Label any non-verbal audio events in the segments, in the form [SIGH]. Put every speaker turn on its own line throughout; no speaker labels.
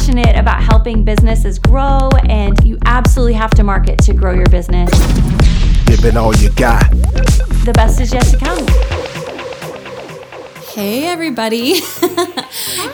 passionate about helping businesses grow, and you absolutely have to market to grow your business.
Give it all you got.
The best is yet to come.
Hey, everybody. [LAUGHS]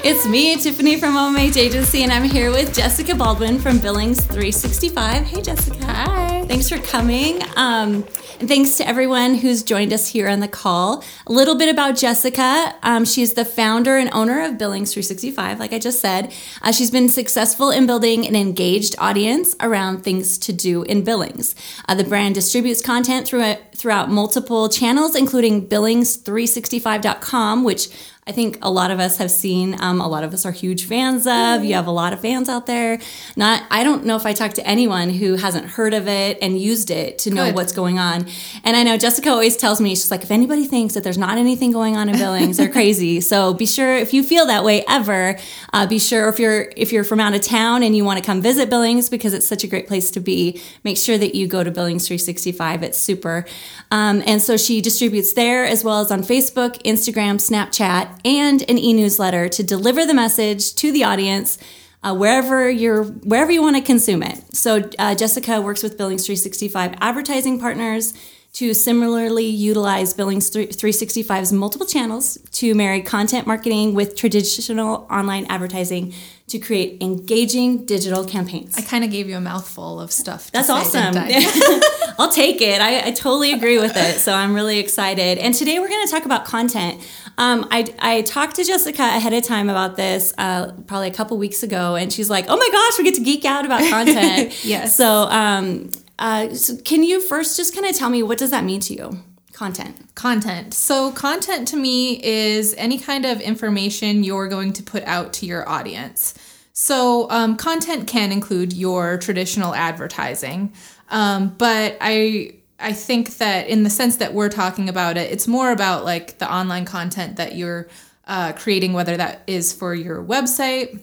it's me, Tiffany from OMH Agency, and I'm here with Jessica Baldwin from Billings 365. Hey, Jessica.
Hi.
Thanks for coming. Um, and thanks to everyone who's joined us here on the call. A little bit about Jessica. Um, she's the founder and owner of Billings 365, like I just said. Uh, she's been successful in building an engaged audience around things to do in Billings. Uh, the brand distributes content through a, throughout multiple channels, including Billings365.com, which I think a lot of us have seen. Um, a lot of us are huge fans of. You have a lot of fans out there. Not, I don't know if I talked to anyone who hasn't heard of it and used it to know
Good.
what's going on. And I know Jessica always tells me she's like, if anybody thinks that there's not anything going on in [LAUGHS] Billings, they're crazy. So be sure if you feel that way ever, uh, be sure if you're if you're from out of town and you want to come visit Billings because it's such a great place to be, make sure that you go to Billings 365. It's super. Um, and so she distributes there as well as on Facebook, Instagram, Snapchat, and an e-newsletter to deliver the message to the audience. Uh, wherever you're wherever you want to consume it. So uh, Jessica works with Billings 365 advertising partners to similarly utilize Billings 365's multiple channels to marry content marketing with traditional online advertising to create engaging digital campaigns.
I kind of gave you a mouthful of stuff.
That's
say,
awesome. [LAUGHS] I'll take it. I, I totally agree with it. So I'm really excited. And today we're going to talk about content. Um, I, I talked to Jessica ahead of time about this uh, probably a couple weeks ago, and she's like, oh my gosh, we get to geek out about content. [LAUGHS]
Yes.
So, um, uh, so can you first just kind of tell me what does that mean to you? Content.
content. So, content to me is any kind of information you're going to put out to your audience. So, um, content can include your traditional advertising, um, but I I think that in the sense that we're talking about it, it's more about like the online content that you're uh, creating, whether that is for your website,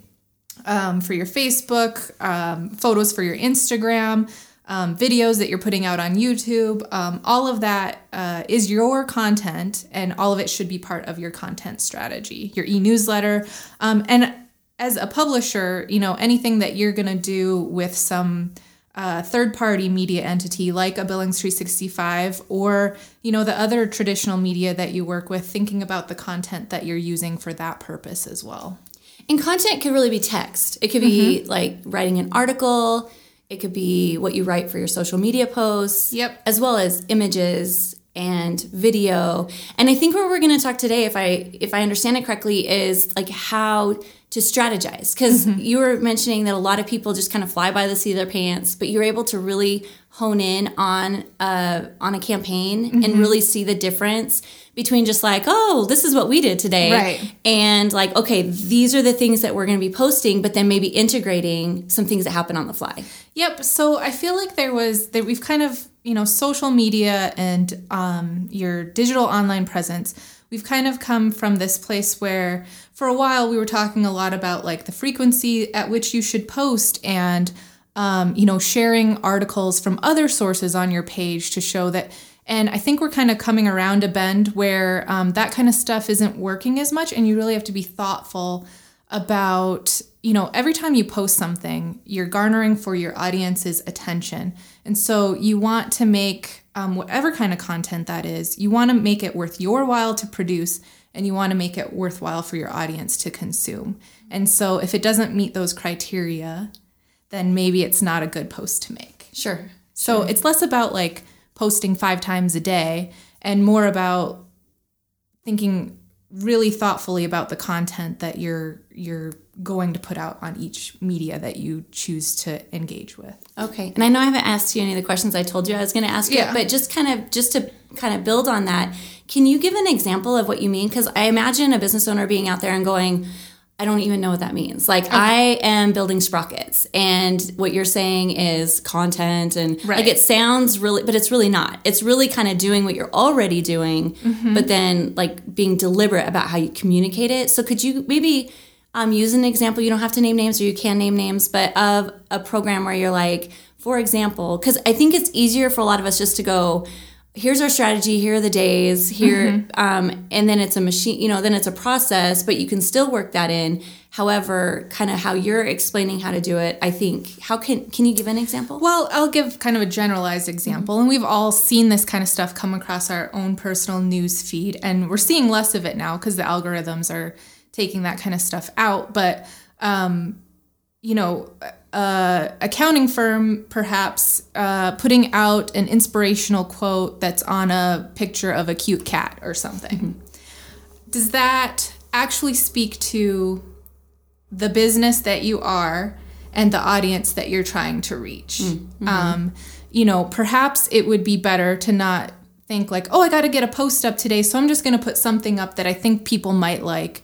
um, for your Facebook, um, photos for your Instagram, um, videos that you're putting out on YouTube. Um, all of that uh, is your content, and all of it should be part of your content strategy, your e newsletter. Um, and as a publisher, you know, anything that you're going to do with some uh, third party media entity like a Billings 365 or, you know, the other traditional media that you work with, thinking about the content that you're using for that purpose as well.
And content could really be text. It could be like writing an article. It could be what you write for your social media posts.
Yep.
As well as images and video. And I think what we're going to talk today, if I if I understand it correctly, is like how to strategize. Because mm-hmm. you were mentioning that a lot of people just kind of fly by the seat of their pants, but you're able to really hone in on a on a campaign and mm-hmm. really see the difference between just like, oh, this is what we did today,
Right.
and like, okay, these are the things that we're going to be posting, but then maybe integrating some things that happen on the fly.
Yep. So I feel like there was that we've kind of you know social media and um, your digital online presence. We've kind of come from this place where for a while we were talking a lot about like the frequency at which you should post and um, you know sharing articles from other sources on your page to show that. And I think we're kind of coming around a bend where um, that kind of stuff isn't working as much, and you really have to be thoughtful about you know every time you post something you're garnering for your audience's attention. And so you want to make um, whatever kind of content that is you want to make it worth your while to produce and you want to make it worthwhile for your audience to consume. And so if it doesn't meet those criteria then maybe it's not a good post to make.
Sure.
so it's less about like posting five times a day and more about thinking really thoughtfully about the content that you're you're going to put out on each media that you choose to engage with.
Okay. And I know I haven't asked you any of the questions I told you I was going to ask
Yeah.
you, but just kind of just to kind of build on that, can you give an example of what you mean? Because I imagine a business owner being out there and going, I don't even know what that means. Like I am building sprockets and what you're saying is content and like it sounds really but it's really not. It's really kind of doing what you're already doing, but then like being deliberate about how you communicate it. So could you maybe um, use an example? You don't have to name names or you can name names, but of a program where you're like, for example, because I think it's easier for a lot of us just to go, here's our strategy here are the days here um, and then it's a machine you know then it's a process but you can still work that in However, kind of how you're explaining how to do it, I think. How can can you give an example?
Well, I'll give kind of a generalized example, and we've all seen this kind of stuff come across our own personal news feed, and we're seeing less of it now because the algorithms are taking that kind of stuff out. But um, you know, uh, accounting firm perhaps uh, putting out an inspirational quote that's on a picture of a cute cat or something. Does that actually speak to the business that you are and the audience that you're trying to reach? Um, you know, perhaps it would be better to not think like, oh, I got to get a post up today, so I'm just going to put something up that I think people might like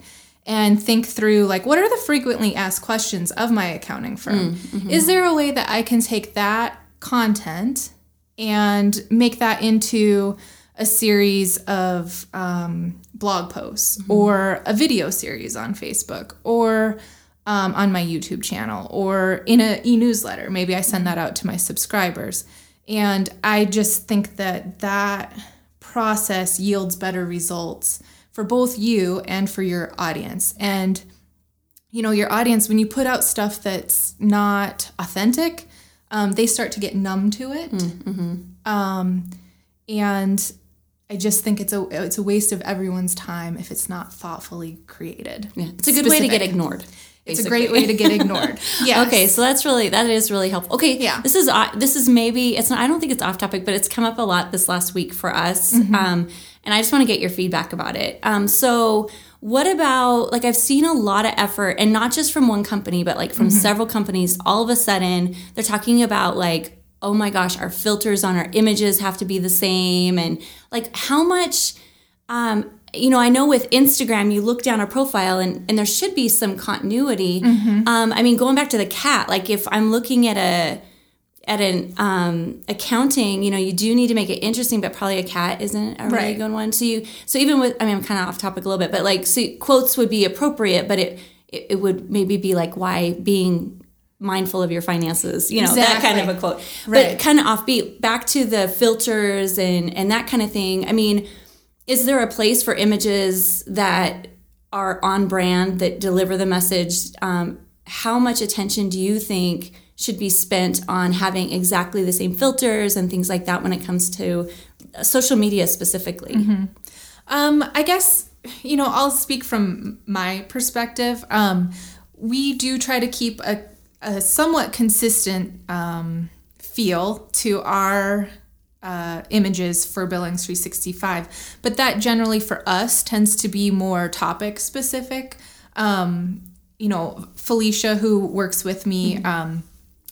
and think through like what are the frequently asked questions of my accounting firm? Is there a way that i can take that content and make that into a series of um, blog posts or a video series on facebook or um, on my youtube channel or in a e-newsletter? Maybe i send that out to my subscribers. And i just think that that process yields better results for both you and for your audience. And you know, your audience when you put out stuff that's not authentic, um, they start to get numb to it. Um, and I just think it's a it's a waste of everyone's time if it's not thoughtfully created.
Yeah, it's a good way to get
Specific.
ignored.
It's a great way to get ignored. [LAUGHS] Yes.
Okay, so that's really that is really helpful. Okay,
Yeah.
This is uh, this is maybe it's not. I don't think it's off topic, but it's come up a lot this last week for us,
Mm-hmm.
um, and I just want to get your feedback about it. Um, so, what about like I've seen a lot of effort, and not just from one company, but like from
Mm-hmm.
several companies. All of a sudden, they're talking about like. Oh my gosh, our filters on our images have to be the same. And like, how much um, you know, I know with Instagram, you look down a profile and, and there should be some continuity.
Mm-hmm.
Um, I mean, going back to the cat, like if I'm looking at a at an um, accounting, you know, you do need to make it interesting, but probably a cat isn't a really
Right.
good one. So you, so even with, I mean, I'm kind of off topic a little bit, but like, so quotes would be appropriate, but it it, it would maybe be like why being mindful of your finances, you know, that kind of a quote,
Right.
but kind of offbeat. Back to the filters and and that kind of thing. I mean is there a place for images that are on brand that deliver the message um, how much attention do you think should be spent on having exactly the same filters and things like that when it comes to uh, social media specifically
Um, I guess you know I'll speak from my perspective. Um, we do try to keep a, a somewhat consistent um, feel to our uh, images for Billings 365, but that generally for us tends to be more topic specific. Um, you know, Felicia, who works with me, um,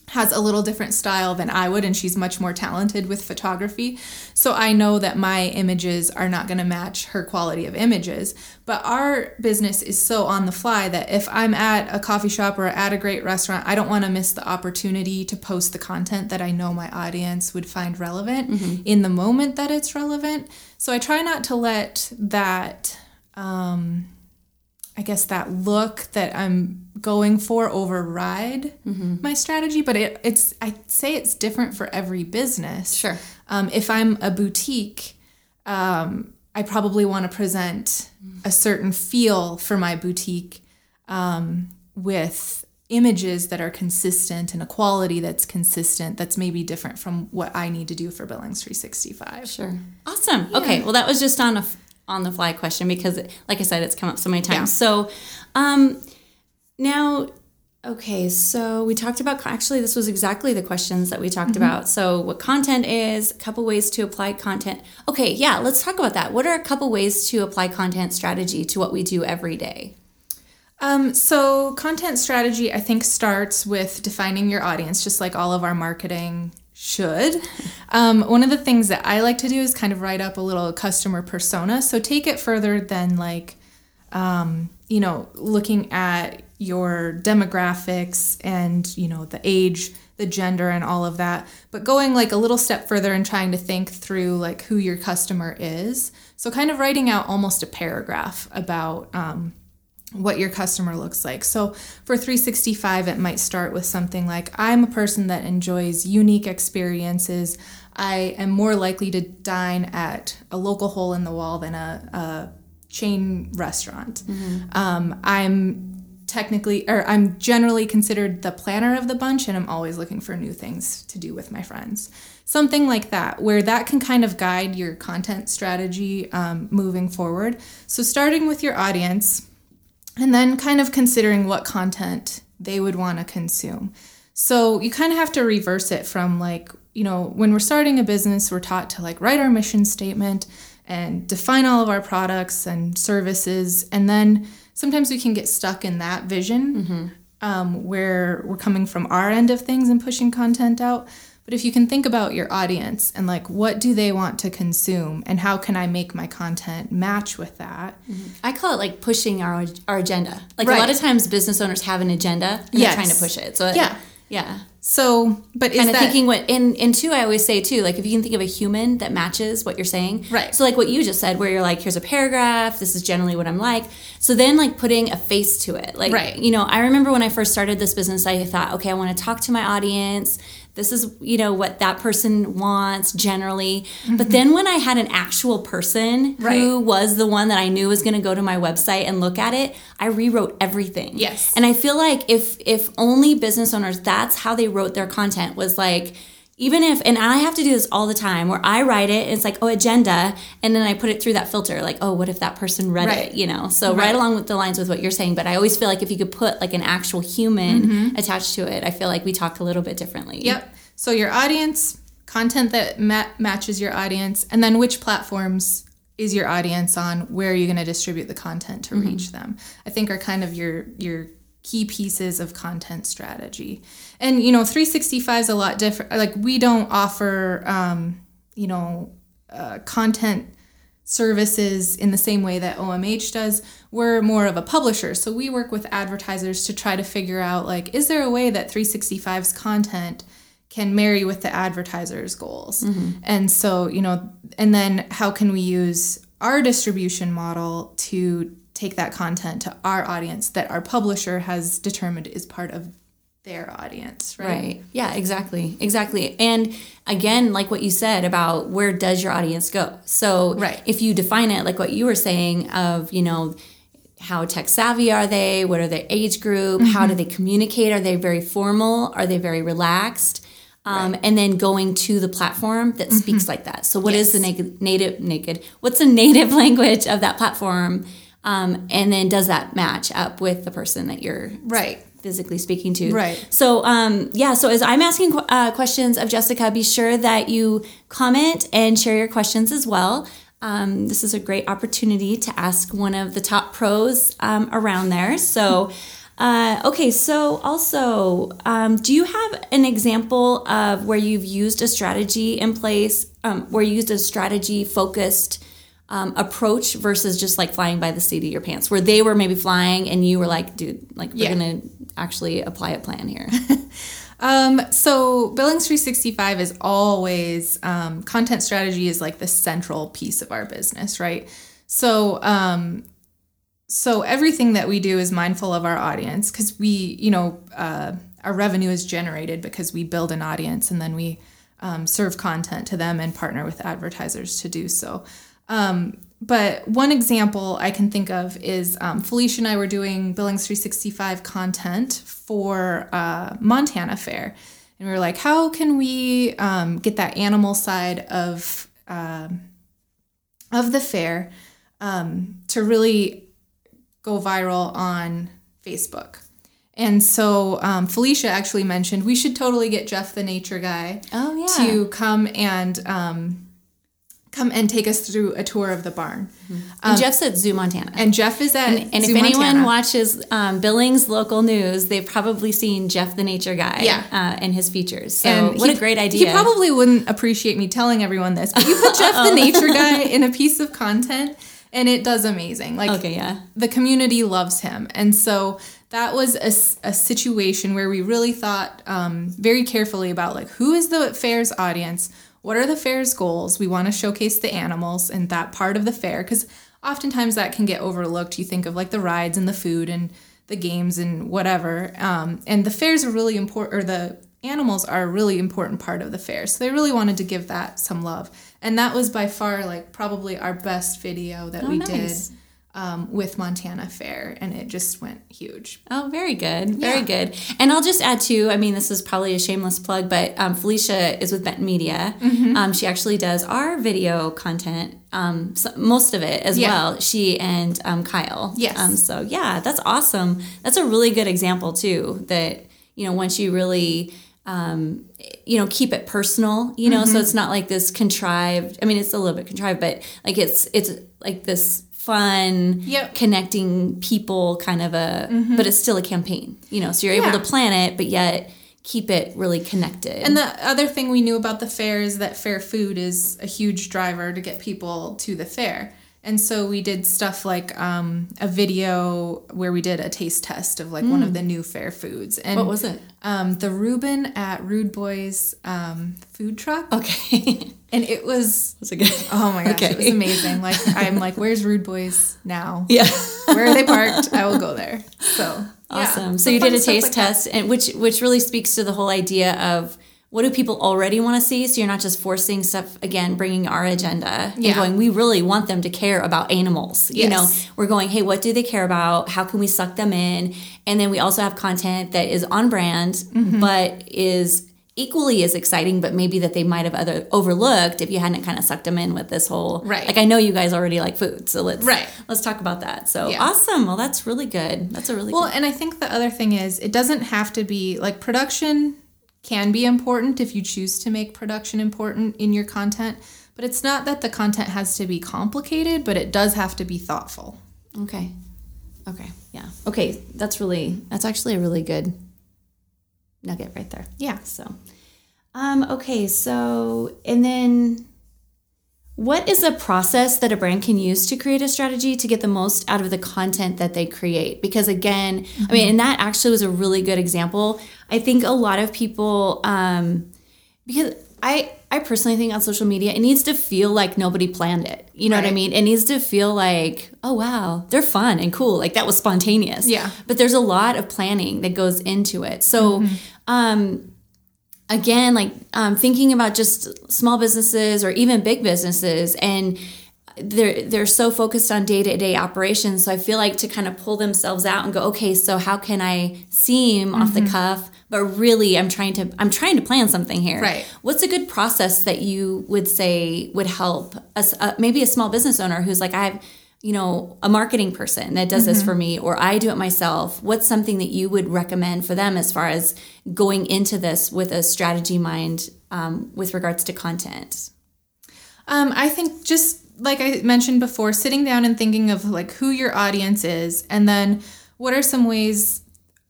has a little different style than I would, and she's much more talented with photography. So I know that my images are not going to match her quality of images. But our business is so on the fly that if I'm at a coffee shop or at a great restaurant, I don't want to miss the opportunity to post the content that I know my audience would find relevant in the moment that it's relevant. So I try not to let that. Um, I guess that look that I'm going for override my strategy, but it, it's I'd say it's different for every business.
Sure.
Um, if I'm a boutique, um, I probably want to present a certain feel for my boutique um, with images that are consistent and a quality that's consistent that's maybe different from what I need to do for Billings 365.
Sure. Awesome. Okay. Well, that was just on a on the fly question because, like I said, it's come up so many times.
Yeah.
So, um, now, okay. So we talked about actually this was exactly the questions that we talked
Mm-hmm.
about. So what content is, a couple ways to apply content. Okay. Yeah. Let's talk about that. What are a couple ways to apply content strategy to what we do every day?
Um, so content strategy, I think, starts with defining your audience, just like all of our marketing should. Um, one of the things that I like to do is kind of write up a little customer persona. So take it further than like, um, you know, looking at your demographics and you know the age, the gender, and all of that, but going like a little step further and trying to think through like who your customer is. So kind of writing out almost a paragraph about. Um, what your customer looks like. So for 365, it might start with something like I'm a person that enjoys unique experiences. I am more likely to dine at a local hole in the wall than a, a chain restaurant. Um, I'm technically or I'm generally considered the planner of the bunch and I'm always looking for new things to do with my friends. Something like that, where that can kind of guide your content strategy um, moving forward. So, starting with your audience and then kind of considering what content they would want to consume. So, you kind of have to reverse it from like, you know, when we're starting a business, we're taught to like write our mission statement and define all of our products and services. And then sometimes we can get stuck in that vision um, where we're coming from our end of things and pushing content out. But if you can think about your audience and like what do they want to consume and how can I make my content match with that? Mm-hmm.
I call it like pushing our our agenda. Like a lot of times business owners have an agenda and
Yes.
they're trying to push it. So
Yeah.
yeah.
So, but is
Kind of
that
thinking what and and two, I always say too, like if you can think of a human that matches what you're saying.
Right.
So like what you just said, where you're like, here's a paragraph, this is generally what I'm like. So then like putting a face to it. Like
Right.
you know, I remember when I first started this business, I thought, okay, I want to talk to my audience. This is, you know, what that person wants generally. But then when I had an actual person
Mm-hmm. Right.
who was the one that I knew was going to go to my website and look at it, I rewrote everything.
Yes.
And I feel like if if only business owners that's how they wrote their content was like even if and I have to do this all the time where I write it, and it's like, oh, agenda, and then I put it through that filter, like, oh, what if that person read
Right.
it? You know? So right.
Right.
along with the lines with what you're saying, but I always feel like if you could put like an actual human mm-hmm. attached to it, I feel like we talk a little bit differently.
Yep. So your audience, content that ma- matches your audience, and then which platforms is your audience on? Where are you going to distribute the content to mm-hmm. reach them? I think are kind of your your key pieces of content strategy. And you know, 365 is a lot different. Like we don't offer, um, you know, uh, content services in the same way that OMH does. We're more of a publisher. So we work with advertisers to try to figure out like is there a way that 365's content can marry with the advertiser's goals. And so, you know, and then how can we use our distribution model to take that content to our audience that our publisher has determined is part of their audience, right?
Right. Yeah, exactly. Exactly. And again, like what you said about where does your audience go? So
Right.
if you define it like what you were saying of, you know, how tech savvy are they? What are their age group? How
Mm-hmm.
do they communicate? Are they very formal? Are they very relaxed? Um, And then going to the platform that
Mm-hmm.
speaks like that. So, what is the naked, native, naked? What's the native [LAUGHS] language of that platform? Um, and then does that match up with the person that you're
Right.
Physically speaking to.
Right.
So, um, yeah, so as I'm asking uh, questions of Jessica, be sure that you comment and share your questions as well. Um, this is a great opportunity to ask one of the top pros um, around there. So, [LAUGHS] uh, okay, so also, um, do you have an example of where you've used a strategy in place, um, where you used a strategy focused um, approach versus just like flying by the seat of your pants, where they were maybe flying and you were like, dude, like we're
Yeah.
gonna actually apply a plan here. [LAUGHS]
Um, so Billings 365 is always um, content strategy is like the central piece of our business, right? So um, so everything that we do is mindful of our audience because we, you know, uh, our revenue is generated because we build an audience and then we um, serve content to them and partner with advertisers to do so. Um, but one example I can think of is um, Felicia and I were doing Billings 365 content for uh, Montana Fair. And we were like, how can we um, get that animal side of, um of the fair um, to really go viral on Facebook? And so um, Felicia actually mentioned we should totally get Jeff the nature guy
Oh yeah.
to come and um, come and take us through a tour of the barn.
and Jeff's at Zoo Montana.
And Jeff is at
And
Zoo
if anyone
Montana.
watches um, Billings local news, they've probably seen Jeff the Nature Guy
Yeah.
uh, and his features. So
and
what
he-
a great idea.
He probably wouldn't appreciate me telling everyone this, but you put [LAUGHS] Jeff the nature guy [LAUGHS] in a piece of content, and it does amazing. Like
okay, yeah.
the community loves him. And so that was a situation where we really thought um, very carefully about like who is the fair's audience? What are the fair's goals? We want to showcase the animals and that part of the fair because oftentimes that can get overlooked. You think of like the rides and the food and the games and whatever. Um, and the fairs are really important, or the animals are a really important part of the fair. So they really wanted to give that some love. And that was by far like probably our best video that we
nice.
did um, with Montana Fair, and it just went huge.
Oh, very good. Very
Yeah.
good. And I'll just add too, I mean, this is probably a shameless plug, but um, Felicia is with Benton Media.
Mm-hmm.
Um, she actually does our video content, um, so, most of it as
Yeah.
well. She and um, Kyle.
Yes.
Um, so, yeah, that's awesome. That's a really good example too, that, you know, once you really. Um, you know, keep it personal. You know,
Mm-hmm.
so it's not like this contrived. I mean, it's a little bit contrived, but like it's it's like this fun,
Yep.
connecting people kind of a but it's still a campaign you know so you're able
Mm-hmm.
To plan it but yet keep it really connected
And the other thing we knew about the fair is that fair food is a huge driver to get people to the fair. And so we did stuff like um, a video where we did a taste test of like one of the new fair foods. And
what was it
Um, the Reuben at Rude Boys um, food truck.
okay [LAUGHS]
And it was,
was it good
oh my gosh, it was amazing. Like, I'm like, [LAUGHS] where's Rude Boys now?
yeah
Where are they parked? I will go there. So, yeah.
awesome so you did a taste
like that.
test and which which really speaks to the whole idea of what do people already want to see so you're not just forcing stuff again bringing our agenda and
Yeah.
going we really want them to care about animals you know we're going hey what do they care about how can we suck them in and then we also have content that is on brand
Mm-hmm.
but is equally as exciting but maybe that they might have other overlooked if you hadn't kind of sucked them in with this whole
Right.
like i know you guys already like food so let's
Right.
let's talk about that so
Yeah.
awesome well that's really good that's a really
Well,
good
and I think the other thing is it doesn't have to be like production can be important if you choose to make production important in your content, but it's not that the content has to be complicated, but it does have to be thoughtful.
Okay. Okay. Yeah. Okay. That's really, that's actually a really good nugget right there.
Yeah.
So, um, okay. So, and then what is a process that a brand can use to create a strategy to get the most out of the content that they create? Because again, I mean, and that actually was a really good example. I think a lot of people, um, because I, I personally think on social media, it needs to feel like nobody planned it. You know what I mean? It needs to feel like, oh, wow, they're fun and cool. Like that was spontaneous.
Yeah.
But there's a lot of planning that goes into it. So, um, again, like um, thinking about just small businesses or even big businesses and they're they're so focused on day-to-day operations. So i feel like to kind of pull themselves out and go okay so how can i seem off the cuff? But really i'm trying to i'm trying to plan something here.
Right.
what's a good process that you would say would help us uh, maybe a small business owner who's like i have you know a marketing person that does this for me or i do it myself what's something that you would recommend for them as far as going into this with a strategy mind um, with regards to content
Um, I think just like I mentioned before, sitting down and thinking of like who your audience is, and then what are some ways.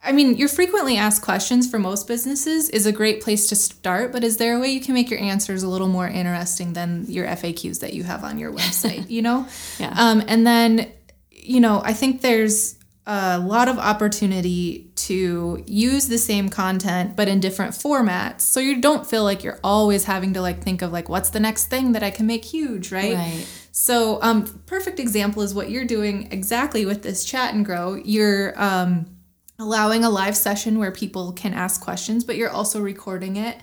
I mean, your frequently asked questions for most businesses is a great place to start, but is there a way you can make your answers a little more interesting than your FAQs that you have on your website? [LAUGHS] you know,
Yeah.
Um, and then, you know, I think there's a lot of opportunity to use the same content but in different formats so you don't feel like you're always having to like think of like what's the next thing that i can make huge right,
Right.
so um perfect example is what you're doing exactly with this chat and grow you're um allowing a live session where people can ask questions but you're also recording it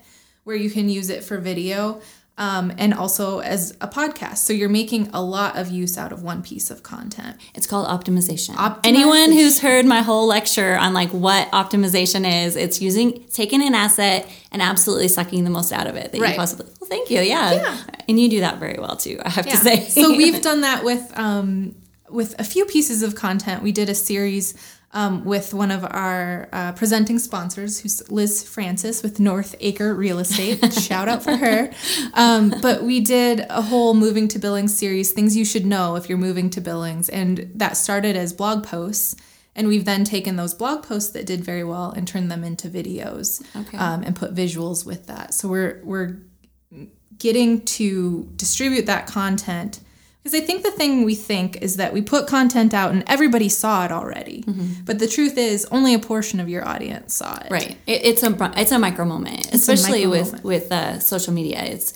where you can use it for video um, and also as a podcast so you're making a lot of use out of one piece of content
It's called optimization.
Optimization.
Anyone who's heard my whole lecture on like what optimization is, it's using taking an asset and absolutely sucking the most out of it that
Right.
you possibly. Well, thank you. Yeah.
Yeah.
And you do that very well too. I have
Yeah.
to say.
so we've done that with um, with a few pieces of content. We did a series um, with one of our uh, presenting sponsors, who's Liz Francis with North Acre Real Estate. [LAUGHS] Shout out for her. Um, but we did a whole moving to Billings series, things you should know if you're moving to Billings, and that started as blog posts. And we've then taken those blog posts that did very well and turned them into videos
Okay.
um, and put visuals with that. So we're we're getting to distribute that content because I think the thing we think is that we put content out and everybody saw it already. But the truth is, only a portion of your audience saw it.
Right. It, it's a it's a micro moment, especially
micro
with
moment.
with uh, social media. It's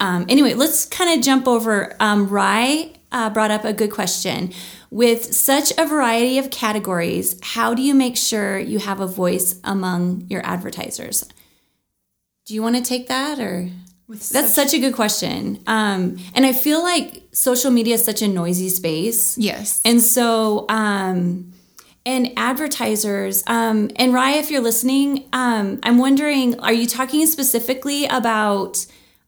um, anyway. Let's kind of jump over. Um, Rye uh, brought up a good question. With such a variety of categories, how do you make sure you have a voice among your advertisers? Do you want to take that or? That's such a good question. Um, and I feel like social media is such a noisy space.
Yes.
And so, um, and advertisers, um, and Raya, if you're listening, um, I'm wondering, are you talking specifically about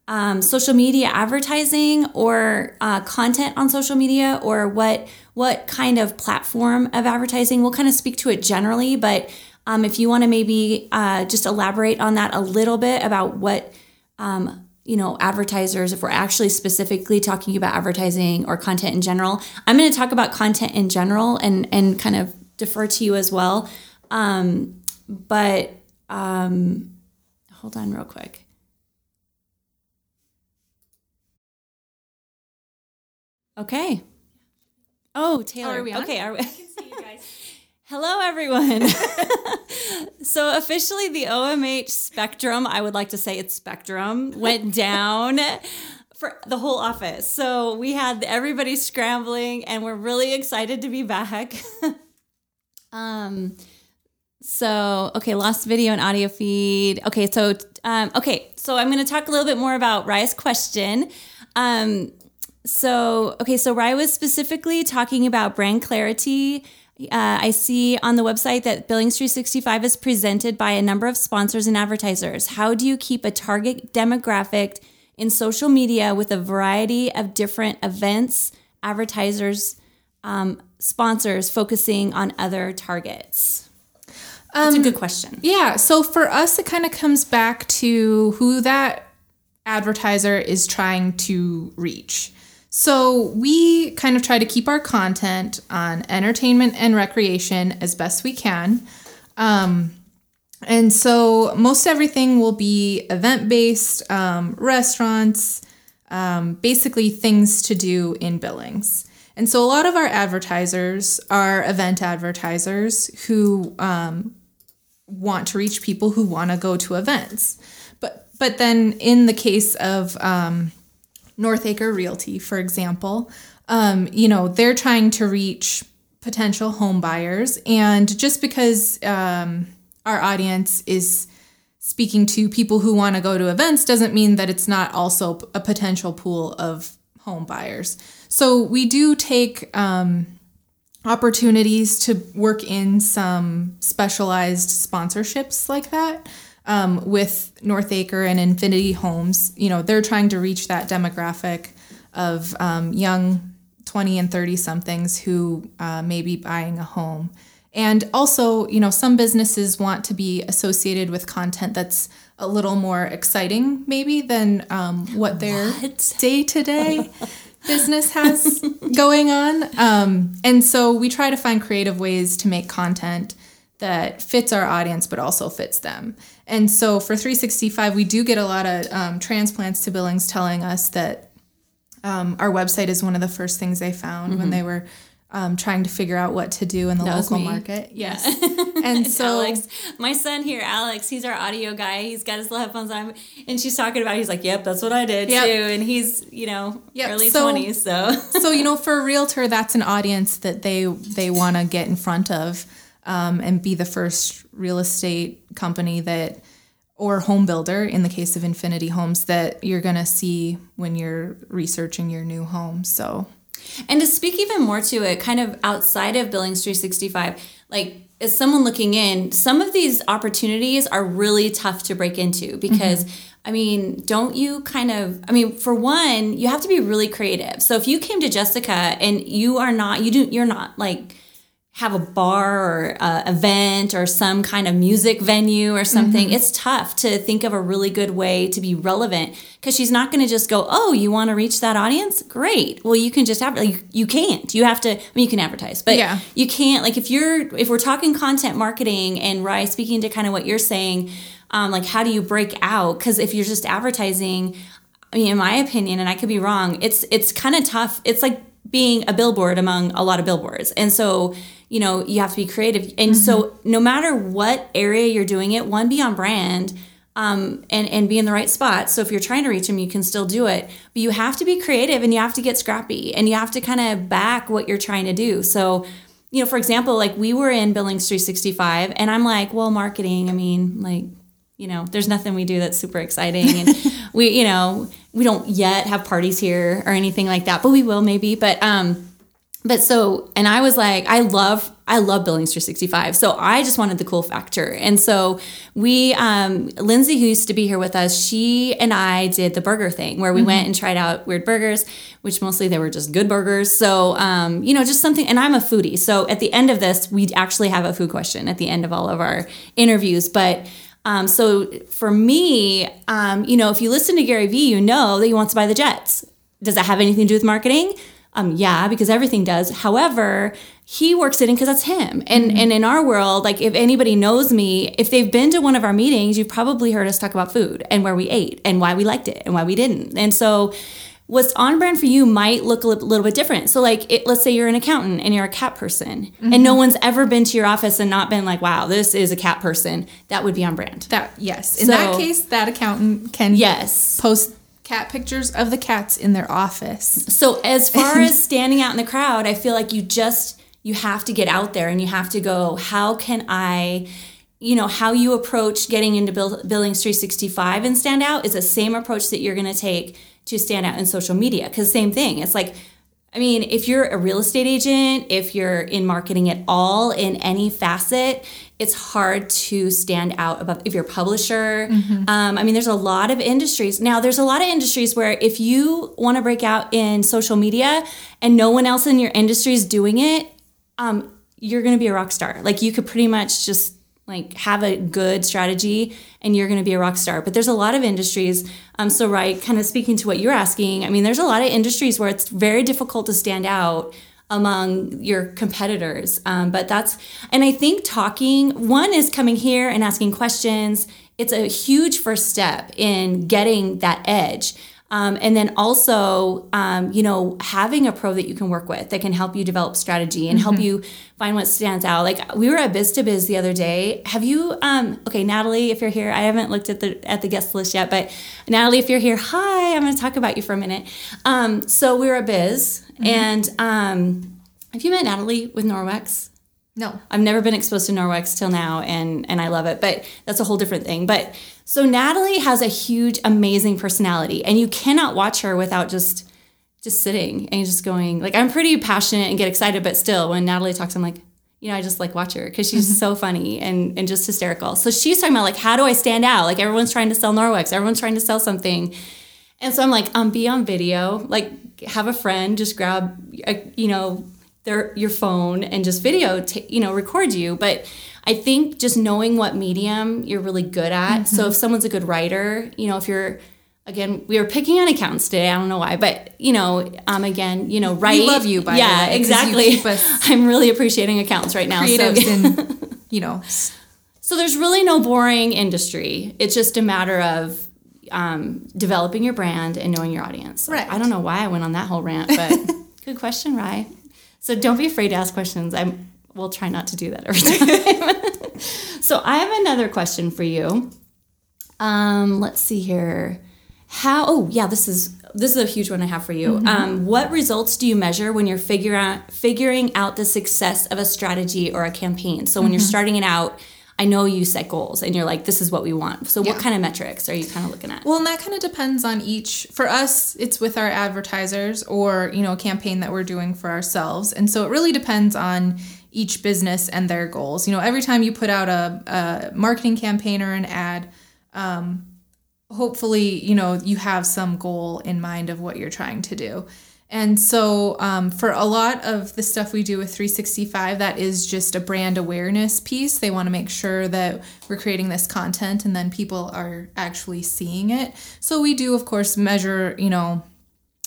um, social media advertising or uh, content on social media, or what what kind of platform of advertising? We'll kind of speak to it generally, but um, if you want to maybe uh, just elaborate on that a little bit about what um, you know advertisers if we're actually specifically talking about advertising or content in general i'm going to talk about content in general and and kind of defer to you as well. Um, but um, hold on real quick. Okay. Oh taylor
are we on?
okay are we Hello, everyone. [LAUGHS] so, officially, the OMH spectrum, I would like to say it's spectrum, went [LAUGHS] down for the whole office. So, we had everybody scrambling, and we're really excited to be back. [LAUGHS] um, so, okay, lost video and audio feed. Okay, so, um, okay, so I'm going to talk a little bit more about Raya's question. Um, so, okay, so Raya was specifically talking about brand clarity. Uh, I see on the website that Billings 365 is presented by a number of sponsors and advertisers. How do you keep a target demographic in social media with a variety of different events, advertisers, um, sponsors focusing on other targets? That's a good question.
Yeah. So for us, it kind of comes back to who that advertiser is trying to reach. So we kind of try to keep our content on entertainment and recreation as best we can. Um, and so most everything will be event based, um, restaurants, um, basically things to do in Billings. And so a lot of our advertisers are event advertisers who um, want to reach people who want to go to events. But but then in the case of um, Northacre Realty, for example, um, you know they're trying to reach potential home buyers, and just because um, our audience is speaking to people who want to go to events doesn't mean that it's not also a potential pool of home buyers. So we do take um, opportunities to work in some specialized sponsorships like that um, with Northacre and Infinity Homes. You know, they're trying to reach that demographic of um, young 20 and 30 somethings who uh, may be buying a home. And also, you know, some businesses want to be associated with content that's a little more exciting, maybe, than um, what their day to day business has going on. Um, and so we try to find creative ways to make content that fits our audience but also fits them. And so for 365, we do get a lot of um, transplants to Billings telling us that um, our website is one of the first things they found when they were um, trying to figure out what to do in the
That
local market. Yes. [LAUGHS] and [LAUGHS] so
Alex, my son here, Alex, he's our audio guy. He's got his little headphones on, and she's talking about. it. He's like, "Yep, that's what I did
Yep.
too." And he's, you know,
Yep,
early
so-
twenties, so [LAUGHS]
so you know for a realtor that's an audience that they they want to get in front of um, and be the first real estate company that or home builder in the case of infinity homes that you're going to see when you're researching your new home so
And to speak even more to it, kind of outside of Billings 365, like as someone looking in, some of these opportunities are really tough to break into because I mean, don't you kind of I mean, for one, you have to be really creative. So if you came to Jessica and you are not you do you're not like have a bar or a event or some kind of music venue or something, it's tough to think of a really good way to be relevant because she's not going to just go, "Oh, you want to reach that audience? Great. Well, you can just have you, you can't. You have to. I mean, you can advertise, but
Yeah.
you can't. Like if you're if we're talking content marketing and Rye speaking to kind of what you're saying, um, like how do you break out? Because if you're just advertising, I mean, in my opinion, and I could be wrong, it's it's kind of tough. It's like being a billboard among a lot of billboards, and so you know you have to be creative. And so no matter what area you're doing it, one be on brand. Um, and and be in the right spot. So if you're trying to reach them, you can still do it. But you have to be creative and you have to get scrappy and you have to kind of back what you're trying to do. So you know, for example, like we were in Billings 365, and I'm like, well, marketing. I mean, like, you know, there's nothing we do that's super exciting. And [LAUGHS] we you know we don't yet have parties here or anything like that, but we will maybe. But um, but so and I was like, I love I love Billings 365. So I just wanted the cool factor. And so we, um, Lindsay, who used to be here with us, she and I did the burger thing where we mm-hmm. went and tried out weird burgers, which mostly they were just good burgers. So, um, you know, just something, and I'm a foodie. So at the end of this, we actually have a food question at the end of all of our interviews. But um, so for me, um, you know, if you listen to Gary Vee, you know that he wants to buy the Jets. Does that have anything to do with marketing? Um, yeah, because everything does. However, he works it in because that's him. And mm-hmm. and in our world, like if anybody knows me, if they've been to one of our meetings, you've probably heard us talk about food and where we ate and why we liked it and why we didn't. And so what's on brand for you might look a little bit different. So like it, let's say you're an accountant and you're a cat person mm-hmm. and no one's ever been to your office and not been like, wow, this is a cat person. That would be on brand.
That yes. In so, that case, that accountant can
yes
post cat pictures of the cats in their office.
So as far as [LAUGHS] standing out in the crowd, I feel like you just you have to get out there and you have to go, how can I you know how you approach getting into billings 365 and stand out is the same approach that you're going to take to stand out in social media because same thing it's like I mean, if you're a real estate agent, if you're in marketing at all in any facet, it's hard to stand out above. If you're a publisher, mm-hmm. um, I mean, there's a lot of industries. Now, there's a lot of industries where if you want to break out in social media and no one else in your industry is doing it, um, you're going to be a rock star. Like you could pretty much just like have a good strategy and you're going to be a rock star. But there's a lot of industries um, so right kind of speaking to what you're asking i mean there's a lot of industries where it's very difficult to stand out among your competitors. Um, but that's and i think talking one is coming here and asking questions. It's a huge first step in getting that edge um, and then also, um, you know, having a pro that you can work with that can help you develop strategy and mm-hmm. help you find what stands out. Like we were at Biz to Biz the other day. Have you? Um, okay, Natalie, if you're here, I haven't looked at the at the guest list yet, but Natalie, if you're here, hi, I'm going to talk about you for a minute. Um, so we were at Biz, mm-hmm. and um, have you met Natalie with Norwex?
No,
I've never been exposed to Norwex till now, and and I love it. But that's a whole different thing. But so Natalie has a huge, amazing personality, and you cannot watch her without just just sitting and just going like I'm pretty passionate and get excited, but still when Natalie talks, I'm like, you know, I just like watch her because she's mm-hmm. so funny and and just hysterical. So she's talking about like how do I stand out? Like everyone's trying to sell Norwex, everyone's trying to sell something. And so I'm like, um, be on video, like have a friend, just grab, a, you know, their your phone and just video, t- you know, record you. But I think just knowing what medium you're really good at. Mm-hmm. So if someone's a good writer, you know, if you're again, we were picking on accounts today. I don't know why, but you know, um, again, you know, right?
We love you, by
yeah,
way,
exactly. [LAUGHS] I'm really appreciating accounts right now.
Creatives so. [LAUGHS] and you know,
so there's really no boring industry. It's just a matter of um, developing your brand and knowing your audience.
Right.
I don't know why I went on that whole rant, but [LAUGHS] good question, Rye. So don't be afraid to ask questions. I'm we'll try not to do that every [LAUGHS] time. so I have another question for you. Um, let's see here. How? Oh, yeah. This is this is a huge one I have for you. Mm-hmm. Um, what results do you measure when you're figure out, figuring out the success of a strategy or a campaign? So when mm-hmm. you're starting it out, I know you set goals and you're like, this is what we want. So, what kind of metrics are you kind of looking at?
Well, and that kind of depends on each. For us, it's with our advertisers or, you know, a campaign that we're doing for ourselves. And so it really depends on each business and their goals. You know, every time you put out a, a marketing campaign or an ad, um, hopefully, you know, you have some goal in mind of what you're trying to do. And so, um, for a lot of the stuff we do with 365, that is just a brand awareness piece. They want to make sure that we're creating this content and then people are actually seeing it. So, we do, of course, measure, you know,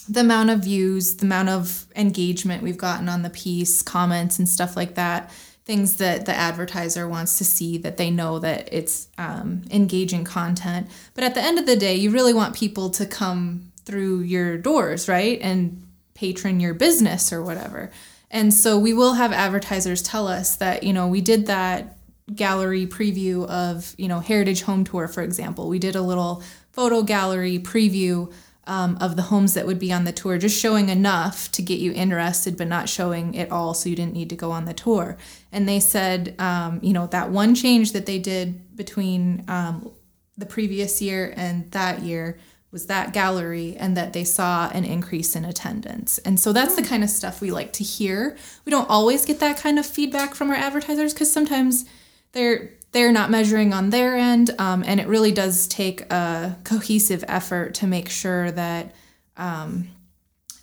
the amount of views, the amount of engagement we've gotten on the piece, comments, and stuff like that. Things that the advertiser wants to see that they know that it's um, engaging content. But at the end of the day, you really want people to come through your doors, right? And patron your business or whatever. And so we will have advertisers tell us that, you know, we did that gallery preview of, you know, Heritage Home Tour, for example. We did a little photo gallery preview um, of the homes that would be on the tour, just showing enough to get you interested, but not showing it all so you didn't need to go on the tour. And they said, um, you know, that one change that they did between um, the previous year and that year was that gallery and that they saw an increase in attendance. And so that's the kind of stuff we like to hear. We don't always get that kind of feedback from our advertisers because sometimes they're they're not measuring on their end, um, and it really does take a cohesive effort to make sure that um,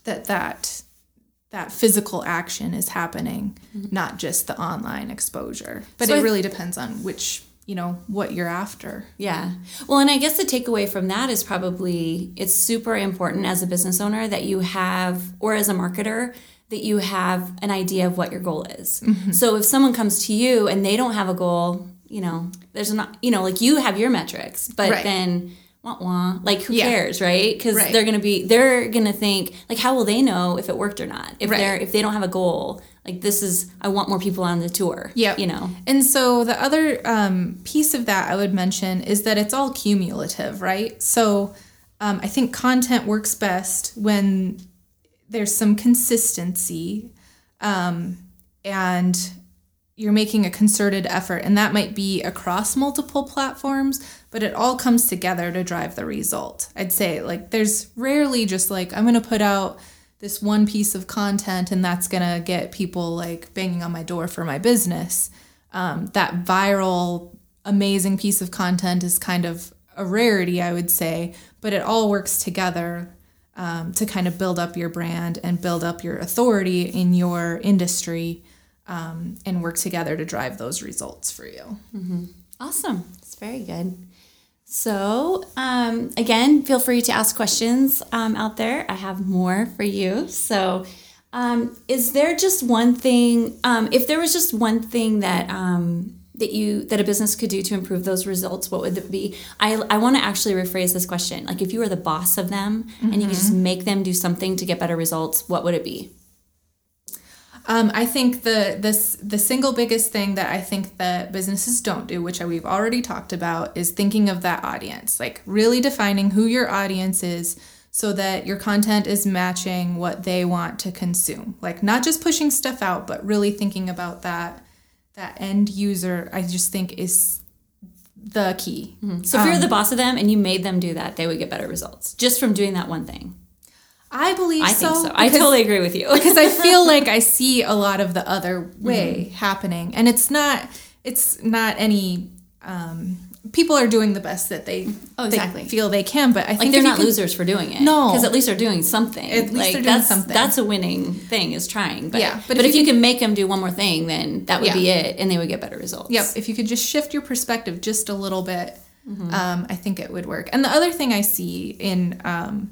that that that physical action is happening, not just the online exposure. But
So
it really depends on which you know what you're after.
Yeah. Well, and I guess the takeaway from that is probably it's super important as a business owner that you have, or as a marketer, that you have an idea of what your goal is.
Mm-hmm.
So if someone comes to you and they don't have a goal, you know, there's not, you know, like you have your metrics, but
Right.
then wah wah, like who
Yeah.
cares, right? Because
Right.
they're gonna be, they're gonna think, like, how will they know if it worked or not? If
Right.
they're, if they don't have a goal, like this is, I want more people on the tour.
Yeah,
You know.
And so the other um, piece of that I would mention is that it's all cumulative, right? So um, I think content works best when there's some consistency um, and you're making a concerted effort. And that might be across multiple platforms, but it all comes together to drive the result. I'd say, like, there's rarely just like, I'm going to put out this one piece of content and that's going to get people like banging on my door for my business. Um, that viral, amazing piece of content is kind of a rarity, I would say, but it all works together um, to kind of build up your brand and build up your authority in your industry um, and work together to drive those results for you.
Awesome. It's very good. So, um, again, feel free to ask questions um, out there. I have more for you. So, um, is there just one thing? Um, if there was just one thing that um, that you that a business could do to improve those results, what would it be? I I want to actually rephrase this question. Like, if you were the boss of them and you could just make them do something to get better results, what would it be?
Um, I think the this the single biggest thing that I think that businesses don't do, which we've already talked about, is thinking of that audience. Like really defining who your audience is so that your content is matching what they want to consume. Like not just pushing stuff out, but really thinking about that that end user. I just think is the key.
So, if you're the boss of them and you made them do that, they would get better results just from doing that one thing.
I believe
I
so.
think so. I totally agree with you. [LAUGHS]
because I feel [LAUGHS] like I see a lot of the other way
Mm-hmm.
happening, and it's not it's not any. Um, people are doing the best that they,
Oh,
they
exactly.
feel they can, but I
like
think
they're not
can-
losers for doing it.
No.
because at least they're doing something.
At least
like,
they're doing
that's,
something.
That's a winning thing is trying. But,
Yeah,
but, if, you can, make them do one more thing, then that would be it, and they would get better results.
Yep, if you could just shift your perspective just a little bit,
Mm-hmm.
um, I think it would work. And the other thing I see in um,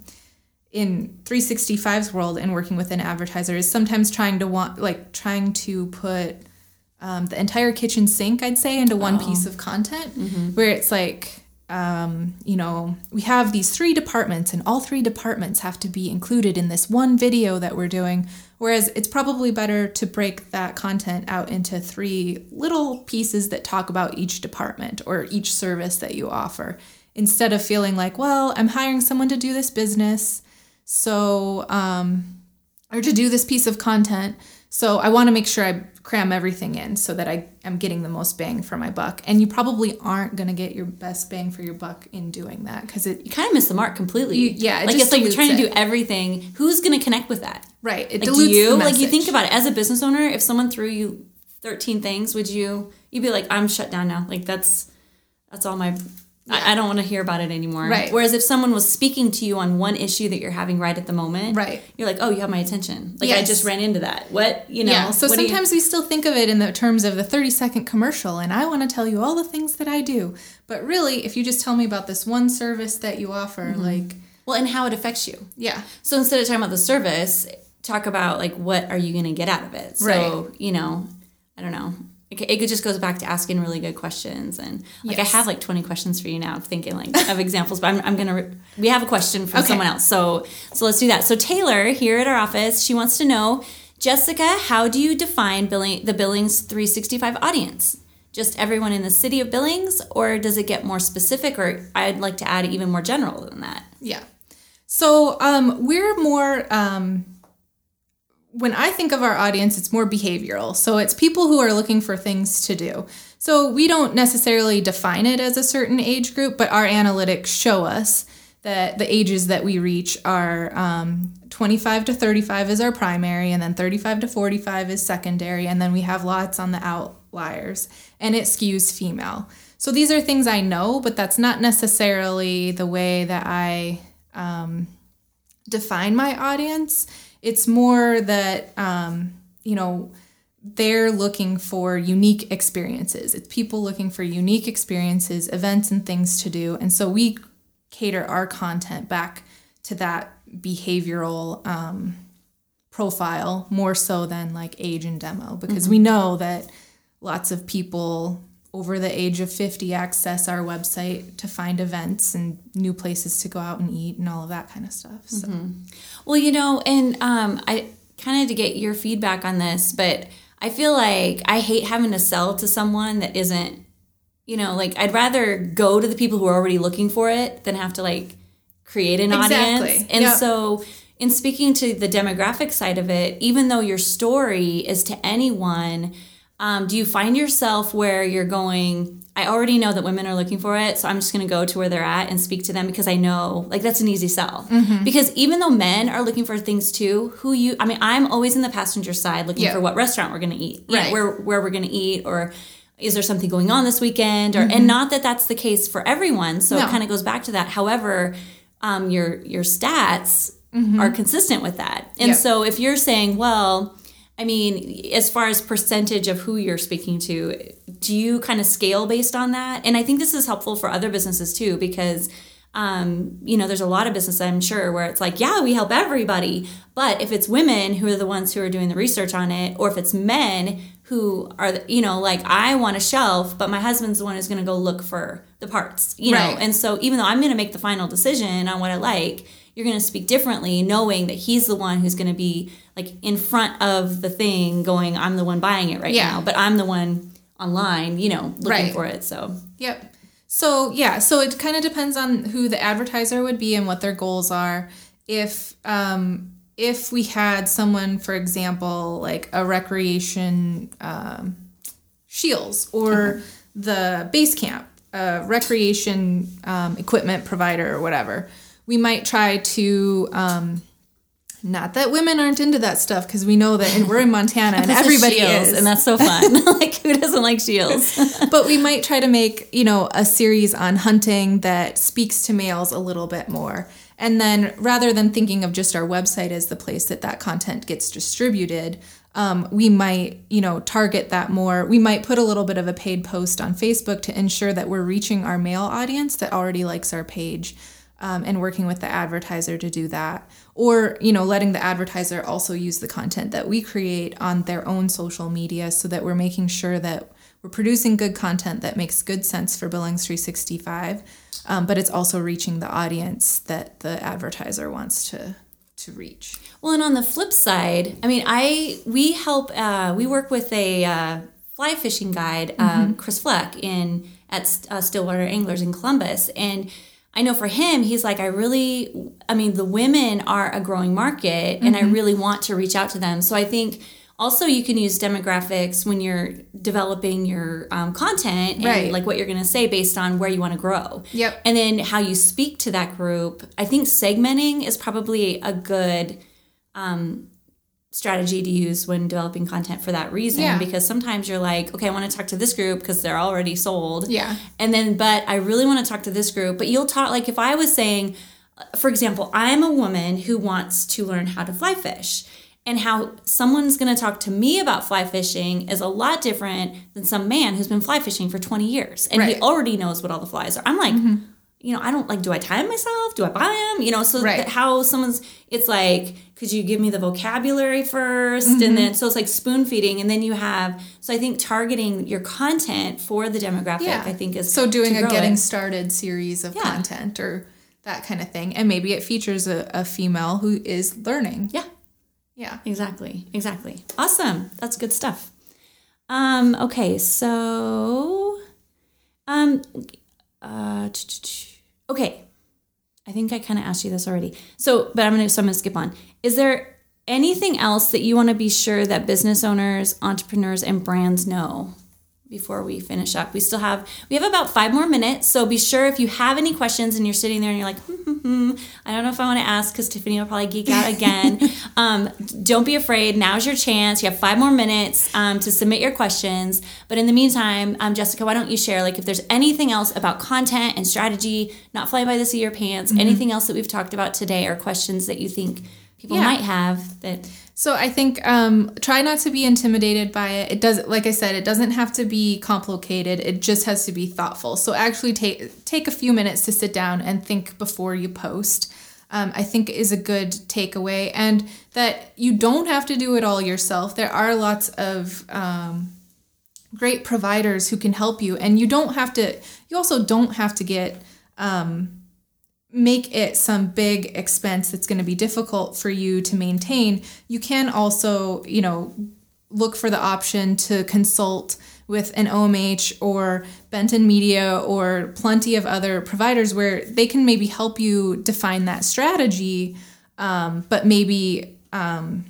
in 365's world and working with an advertiser is sometimes trying to want like trying to put um, the entire kitchen sink, I'd say, into one piece of content where it's like. Um, you know, we have these three departments, and all three departments have to be included in this one video that we're doing. Whereas it's probably better to break that content out into three little pieces that talk about each department or each service that you offer instead of feeling like, well, I'm hiring someone to do this business. So, um, or to do this piece of content. So I want to make sure I cram everything in so that I am getting the most bang for my buck. And you probably aren't going to get your best bang for your buck in doing that because it,
You kind of miss the mark completely.
You- yeah, it
like it's like you're trying to do everything. Who's going to connect with that?
right, it
Like
dilutes
you like you think about it as a business owner. If someone threw you 13 things, would you? You'd be like, I'm shut down now. Like that's that's all my. I, I don't want to hear about it anymore.
Right.
Whereas if someone was speaking to you on one issue that you're having right at the moment,
Right.
you're like, oh, you have my attention. Like I just ran into that. What you know?
Yeah, so
do you-
sometimes we still think of it in the terms of the 30 second commercial, and I want to tell you all the things that I do. But really, if you just tell me about this one service that you offer, mm-hmm. like,
well, and how it affects you.
yeah,
So instead of talking about the service, talk about like what are you going to get out of it. So
Right.
you know, I don't know. It, just goes back to asking really good questions and like
Yes.
I have like twenty questions for you now. I'm thinking like of examples, but I'm, I'm gonna. Re- we have a question from
Okay.
someone else, so so let's do that. So Taylor here at our office, she wants to know, Jessica, how do you define billing the Billings 365 audience? Just everyone in the city of Billings, or does it get more specific? Or I'd like to add even more general than that.
yeah. So um, we're more, um, when I think of our audience, it's more behavioral. So it's people who are looking for things to do. So we don't necessarily define it as a certain age group, but our analytics show us that the ages that we reach are um, 25 to 35 is our primary, and then 35 to 45 is secondary, and then we have lots on the outliers, and it skews female. So these are things I know, but that's not necessarily the way that I um, define my audience. It's more that, um, you know, they're looking for unique experiences. It's people looking for unique experiences, events, and things to do. And so we cater our content back to that behavioral um, profile more so than like age and demo because we know that lots of people over the age of 50 access our website to find events and new places to go out and eat and all of that kind of stuff. So
Well, you know, and um, I kind of to get your feedback on this, but I feel like I hate having to sell to someone that isn't, you know, like I'd rather go to the people who are already looking for it than have to like create an
Exactly.
audience. And
Yep.
so, in speaking to the demographic side of it, even though your story is to anyone, um, do you find yourself where you're going, I already know that women are looking for it, so I'm just going to go to where they're at and speak to them because I know, like, that's an easy sell.
Mm-hmm.
Because even though men are looking for things too, who you, I mean, I'm always in the passenger side looking for what restaurant we're going to eat, you know,
Right.
where, where we're going to eat, or is there something going on this weekend? Or,
Mm-hmm.
and not that that's the case for everyone. So
No.
it kind of goes back to that. However, um, your, your stats are consistent with that. And
Mm-hmm.
So if you're saying, well, I mean, as far as percentage of who you're speaking to, do you kind of scale based on that? And I think this is helpful for other businesses too, because um, you know, there's a lot of business I'm sure where it's like, yeah, we help everybody. But if it's women who are the ones who are doing the research on it, or if it's men who are, you know, like I want a shelf, but my husband's the one who's going to go look for the parts, you know. And so even though I'm going to make the final decision on what I like, you're going to speak differently, knowing that he's the one who's going to be like in front of the thing, going, I'm the one buying it right
Yeah.
now, but I'm the one online, you know, looking
Right.
for it. So
Yep. So yeah, so it kind of depends on who the advertiser would be and what their goals are. If um, if we had someone, for example, like a recreation um, Scheels or the base camp, a recreation um, equipment provider or whatever, we might try to. Um, not that women aren't into that stuff because we know that and we're in Montana and [LAUGHS] everybody
Shields,
is.
and that's so [LAUGHS] fun. [LAUGHS] like who doesn't like shields?
but we might try to make you know a series on hunting that speaks to males a little bit more and then rather than thinking of just our website as the place that that content gets distributed um, we might you know target that more we might put a little bit of a paid post on facebook to ensure that we're reaching our male audience that already likes our page um, and working with the advertiser to do that or you know letting the advertiser also use the content that we create on their own social media so that we're making sure that we're producing good content that makes good sense for billings 365 um, but it's also reaching the audience that the advertiser wants to to reach
Well, and on the flip side, I mean, I we help. Uh, we work with a uh, fly fishing guide, um, Chris Fleck, in at uh, Stillwater Anglers in Columbus, and I know for him, he's like, I really, I mean, the women are a growing market, and I really want to reach out to them. So I think. Also, you can use demographics when you're developing your um, content and
Right.
like what you're going to say based on where you want to grow.
Yep.
And then how you speak to that group. I think segmenting is probably a good strategy to use when developing content for that reason.
Yeah.
because sometimes you're like okay i want to talk to this group because they're already sold.
Yeah.
and then but i really want to talk to this group. But you'll talk like if i was saying uh, for example i'm a woman who wants to learn how to fly fish and how someone's going to talk to me about fly fishing is a lot different than some man who's been fly fishing for 20 years and he already knows what all the flies are. I'm like mm-hmm. You know, I don't like, do I time myself? Do I buy them? You know, so
Right.
how someone's, it's like, could you give me the vocabulary 1st
Mm-hmm.
And then, so it's like spoon feeding. And then you have, so I think targeting your content for the demographic,
Yeah.
I think is
so doing a getting
it.
started series of
Yeah.
content or that kind of thing and maybe it features a, a female who is learning
Yeah,
yeah
exactly. Exactly. Awesome. That's good stuff. Um, okay. So, um, uh, okay. I think I kind of asked you this already. So, but I'm gonna so I'm gonna skip on. Is there anything else that you want to be sure that business owners, entrepreneurs, and brands know before we finish up? We still have we have about five more minutes, so be sure if you have any questions and you're sitting there and you're like, hmm, hmm, hmm, I don't know if I want to ask because Tiffany will probably geek out again. [LAUGHS] um, don't be afraid. Now's your chance. You have five more minutes um, to submit your questions. But in the meantime, um, Jessica, why don't you share like if there's anything else about content and strategy, not fly by the seat of your pants, anything else that we've talked about today or questions that you think people
Yeah.
might have that
So I think um, try not to be intimidated by it. It does, like I said, it doesn't have to be complicated. It just has to be thoughtful. So actually take take a few minutes to sit down and think before you post. Um, I think is a good takeaway, and that you don't have to do it all yourself. There are lots of um, great providers who can help you, and you don't have to. You also don't have to get make it some big expense that's going to be difficult for you to maintain, you can also, you know, look for the option to consult with an OMH or Benton Media or plenty of other providers where they can maybe help you define that strategy, um, but maybe um,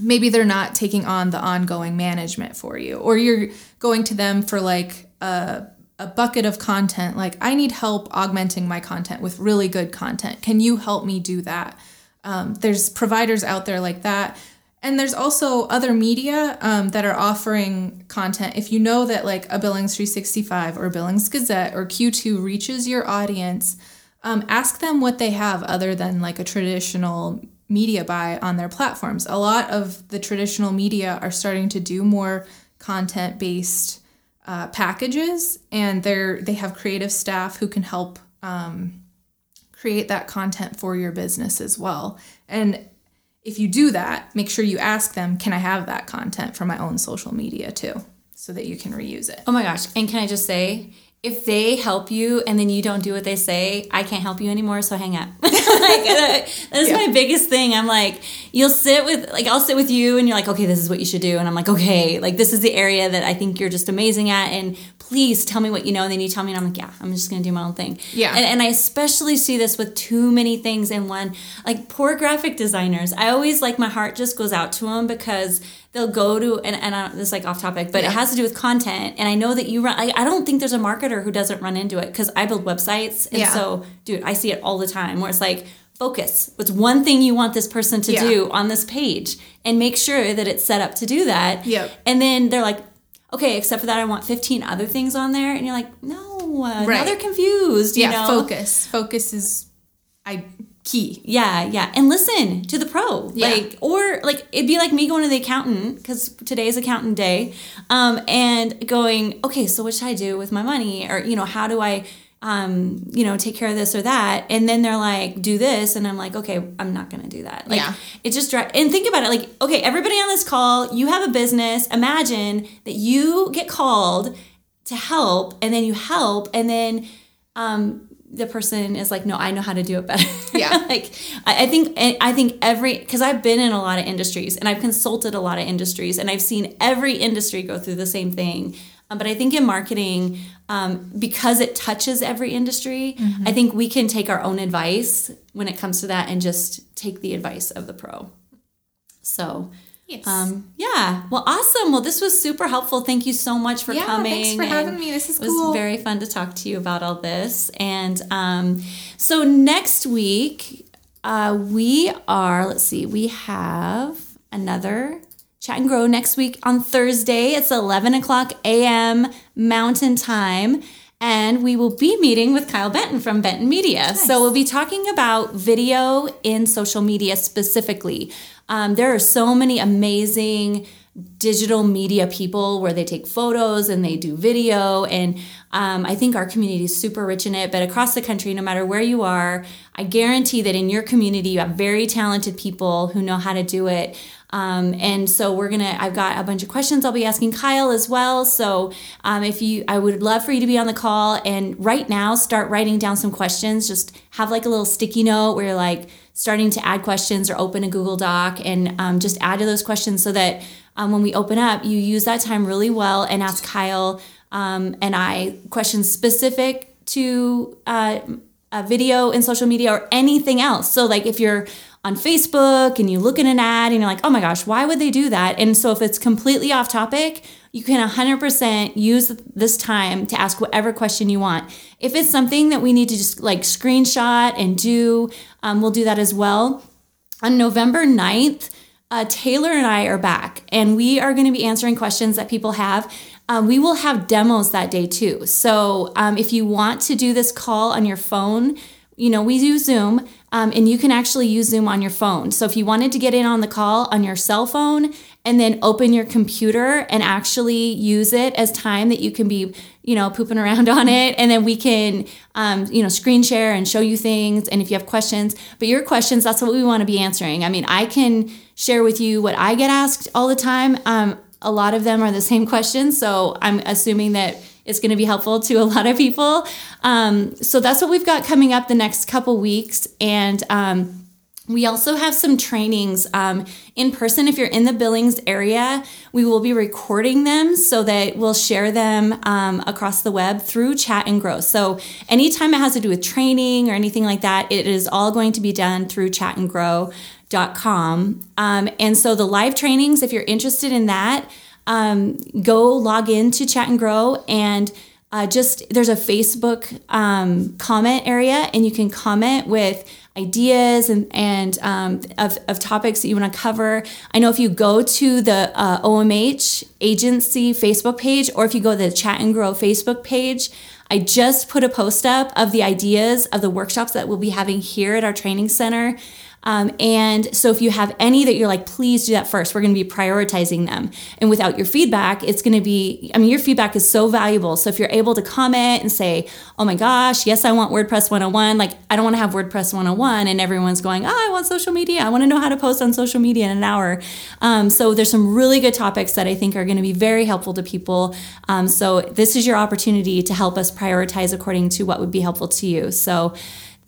maybe they're not taking on the ongoing management for you or you're going to them for like a, a bucket of content like i need help augmenting my content with really good content. Can you help me do that? Um, there's providers out there like that. And there's also other media um, that are offering content. If you know that like a billings 365 or billings gazette or q2 reaches your audience um, ask them what they have other than like a traditional media buy on their platforms. A lot of the traditional media are starting to do more content based uh, packages, and they're they have creative staff who can help um, create that content for your business as well. And if you do that, make sure you ask them, "Can I have that content for my own social media too?" So that you can reuse it.
Oh my gosh. And can I just say, if they help you and then you don't do what they say, I can't help you anymore, so hang up. [LAUGHS] like, uh, that is my biggest thing. I'm like, you'll sit with, like, I'll sit with you and you're like, okay, this is what you should do. And I'm like, okay, like, this is the area that I think you're just amazing at. And please tell me what you know. And then you tell me, and I'm like, yeah, I'm just going to do my own thing.
Yeah.
And, and I especially see this with too many things in one. Like, poor graphic designers, I always, like, my heart just goes out to them because they'll go to and, and I this is like off topic but it has to do with content and i know that you run I, I don't think there's a marketer who doesn't run into it because i build websites and
Yeah.
so dude i see it all the time where it's like focus what's one thing you want this person to
Yeah.
do on this page and make sure that it's set up to do that
Yep.
and then they're like okay except for that i want 15 other things on there and you're like no uh, now
Right.
they're confused you
yeah,
know
focus. Focus is I key.
yeah, yeah. And listen to the pro.
Yeah.
Like or like it'd be like me going to the accountant cuz today is accountant day. Um and going, "Okay, so what should I do with my money?" or you know, how do I um, you know, take care of this or that. And then they're like, do this. And I'm like, okay, I'm not going to do that. Like,
Yeah.
it just, dri- and think about it. Like, okay, everybody on this call, you have a business. Imagine that you get called to help and then you help and then, um, the person is like, no, I know how to do it better. [LAUGHS]
Yeah.
like, I, I think, I think every, because I've been in a lot of industries and I've consulted a lot of industries and I've seen every industry go through the same thing. Um, but I think in marketing, um, because it touches every industry, I think we can take our own advice when it comes to that and just take the advice of the pro. So,
Yes.
um, yeah. Well, awesome. Well, this was super helpful. Thank you so much for
Yeah,
coming.
thanks for
and
having me. This is cool.
It was very fun to talk to you about all this. And um, so next week, uh, we are, let's see, we have another Chat and Grow next week on Thursday. It's 11 o'clock a.m. Mountain Time. And we will be meeting with Kyle Benton from Benton Media. So we'll be talking about video in social media specifically. Um, there are so many amazing digital media people where they take photos and they do video. And um, i think our community is super rich in it. But across the country no matter where you are i guarantee that in your community you have very talented people who know how to do it. Um, and so we're gonna i've got a bunch of questions i'll be asking kyle as well. So um, if you i would love for you to be on the call. And right now start writing down some questions. Just have like a little sticky note where you're like starting to add questions or open a google doc and um, just add to those questions so that um, when we open up you use that time really well and ask kyle um, and i questions specific to uh, a video in social media or anything else. So, like if you're on Facebook and you look at an ad and you're like, oh my gosh, why would they do that? And so if it's completely off topic, you can 100% use this time to ask whatever question you want. If it's something that we need to just like screenshot and do, um, we'll do that as well. On November 9th, uh, Taylor and I are back, and we are going to be answering questions that people have. Um, we will have demos that day too. So um, if you want to do this call on your phone, you know, we do Zoom. Um, and you can actually use Zoom on your phone. So if you wanted to get in on the call on your cell phone and then open your computer and actually use it as time that you can be, you know, pooping around on it, and then we can, um, you know, screen share and show you things. And if you have questions, but your questions, that's what we want to be answering. I mean, I can share with you what I get asked all the time. Um, a lot of them are the same [LAUGHS] questions, so I'm assuming that it's going to be helpful to a lot of people. Um, so that's what we've got coming up the next couple weeks. And um, we also have some trainings um, in person. If you're in the Billings area, we will be recording them so that we'll share them um, across the web through Chat and Grow. So, anytime it has to do with training or anything like that, it is all going to be done through Chat and Grow. dot Um, and so the live trainings, if you're interested in that, um, go log in to Chat and Grow and uh, just there's a Facebook um, comment area, and you can comment with ideas and, and um, of, of topics that you want to cover. I know if you go to the uh, OMH agency Facebook page, or if you go to the Chat and Grow Facebook page, I just put a post up of the ideas of the workshops that we'll be having here at our training center. Um, and so if you have any that you're like, please do that first, we're going to be prioritizing them. And without your feedback, it's going to be, I mean, your feedback is so valuable. So if you're able to comment and say, oh my gosh, yes, I want WordPress 101, like I don't want to have WordPress 101 and everyone's going, oh, I want social media. I want to know how to post on social media in an hour. Um, so there's some really good topics that I think are going to be very helpful to people. Um, so this is your opportunity to help us prioritize according to what would be helpful to you. So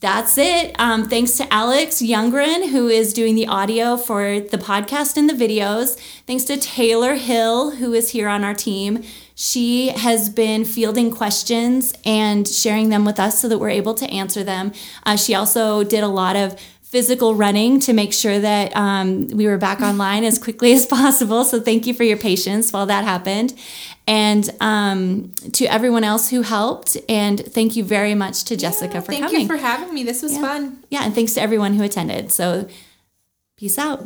that's it. Um, thanks to Alex Youngren, who is doing the audio for the podcast and the videos. Thanks to Taylor Hill, who is here on our team. She has been fielding questions and sharing them with us so that we're able to answer them. Uh, she also did a lot of physical running to make sure that um, we were back online as quickly as possible. So thank you for your patience while that happened and um, to everyone else who helped. And thank you very much to Jessica
yeah,
for
thank
coming.
Thank you for having me. This was
yeah.
fun.
Yeah, and thanks to everyone who attended. So, peace out.